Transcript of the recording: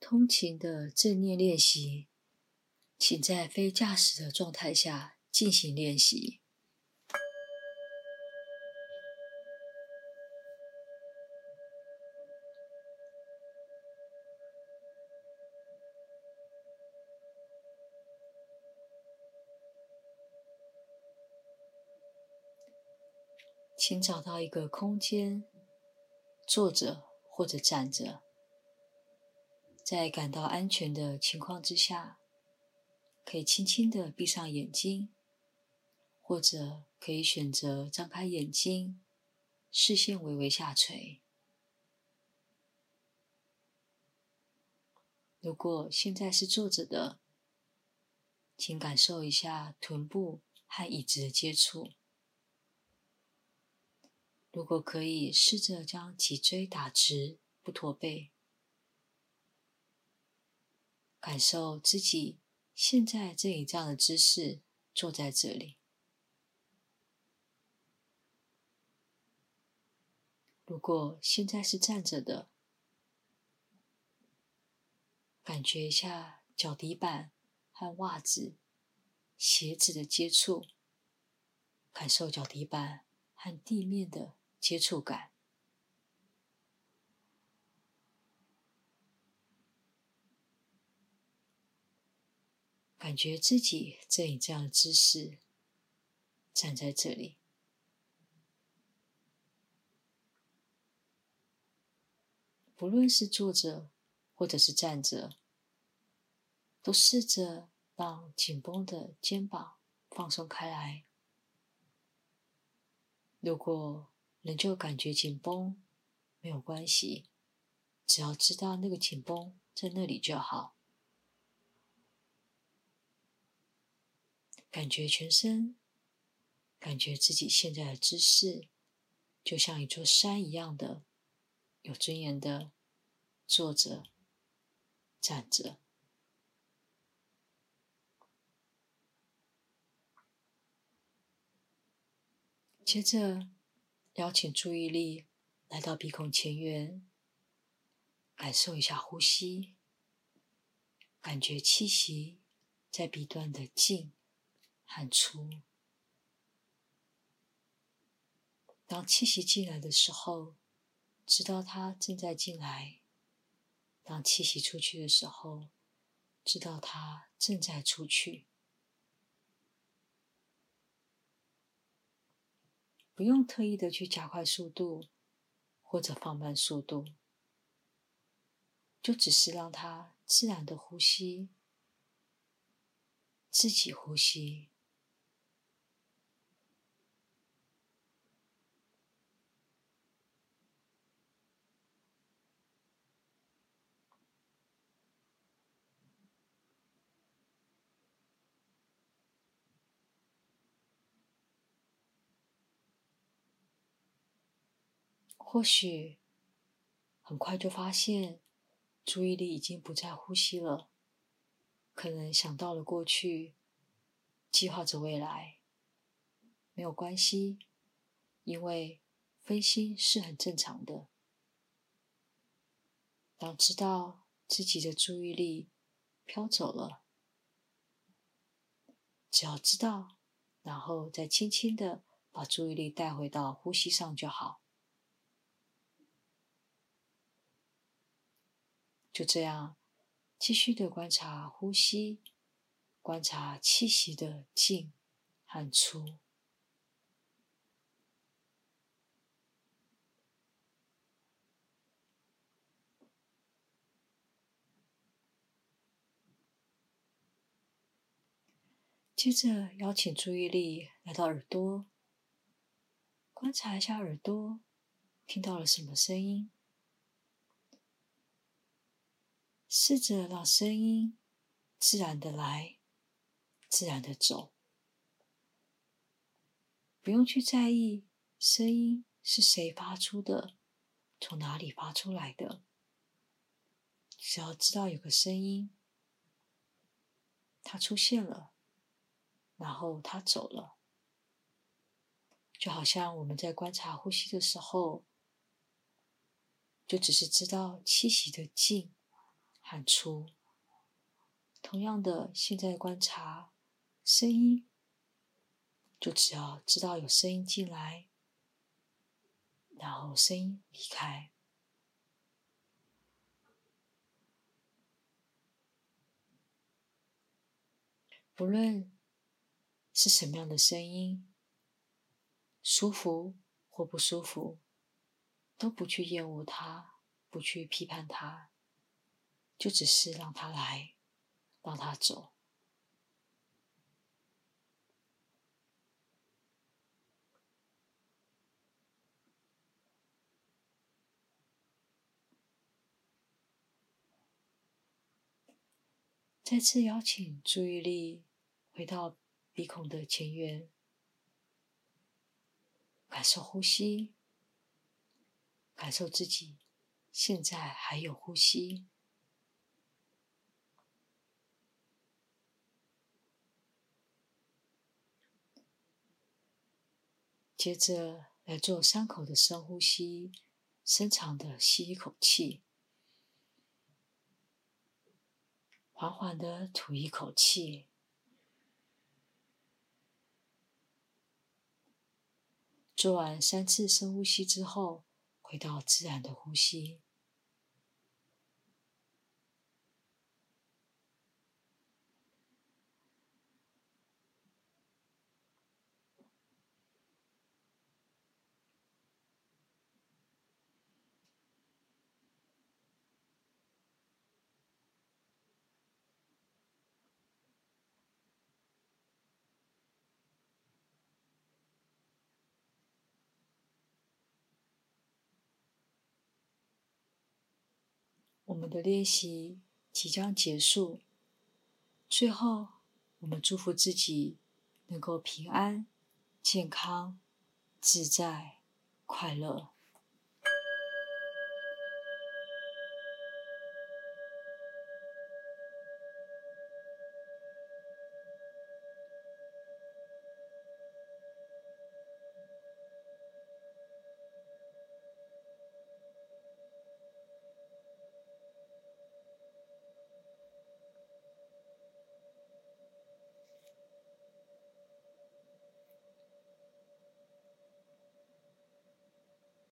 通勤的正念练习，请在非驾驶的状态下进行练习。请找到一个空间，坐着或者站着。在感到安全的情况之下，可以轻轻地闭上眼睛，或者可以选择张开眼睛，视线微微下垂。如果现在是坐着的，请感受一下臀部和椅子的接触。如果可以，试着将脊椎打直，不驼背。感受自己现在正以这样的姿势坐在这里。如果现在是站着的，感觉一下脚底板和袜子、鞋子的接触，感受脚底板和地面的接触感。感觉自己正以这样的姿势站在这里，不论是坐着或者是站着，都试着让紧绷的肩膀放松开来。如果仍旧感觉紧绷，没有关系，只要知道那个紧绷在那里就好。感觉全身，感觉自己现在的姿势，就像一座山一样的有尊严的坐着、站着。接着，邀请注意力来到鼻孔前缘，感受一下呼吸，感觉气息在鼻端的进。喊出。当气息进来的时候，知道它正在进来；当气息出去的时候，知道它正在出去。不用特意的去加快速度，或者放慢速度，就只是让它自然的呼吸，自己呼吸。或许很快就发现，注意力已经不在呼吸了，可能想到了过去，计划着未来，没有关系，因为分心是很正常的。当知道自己的注意力飘走了，只要知道，然后再轻轻的把注意力带回到呼吸上就好。就这样，继续的观察呼吸，观察气息的进和出。接着，邀请注意力来到耳朵，观察一下耳朵，听到了什么声音？试着让声音自然的来，自然的走，不用去在意声音是谁发出的，从哪里发出来的。只要知道有个声音，它出现了，然后它走了，就好像我们在观察呼吸的时候，就只是知道气息的进。喊出。同样的，现在观察声音，就只要知道有声音进来，然后声音离开。不论是什么样的声音，舒服或不舒服，都不去厌恶它，不去批判它，就只是让它来，让它走。再次邀请注意力。回到鼻孔的前缘，感受呼吸，感受自己现在还有呼吸。接着来做三口的深呼吸，深长的吸一口气，缓缓的吐一口气。做完三次深呼吸之后，回到自然的呼吸。我们的练习即将结束，最后，我们祝福自己能够平安、健康、自在、快乐。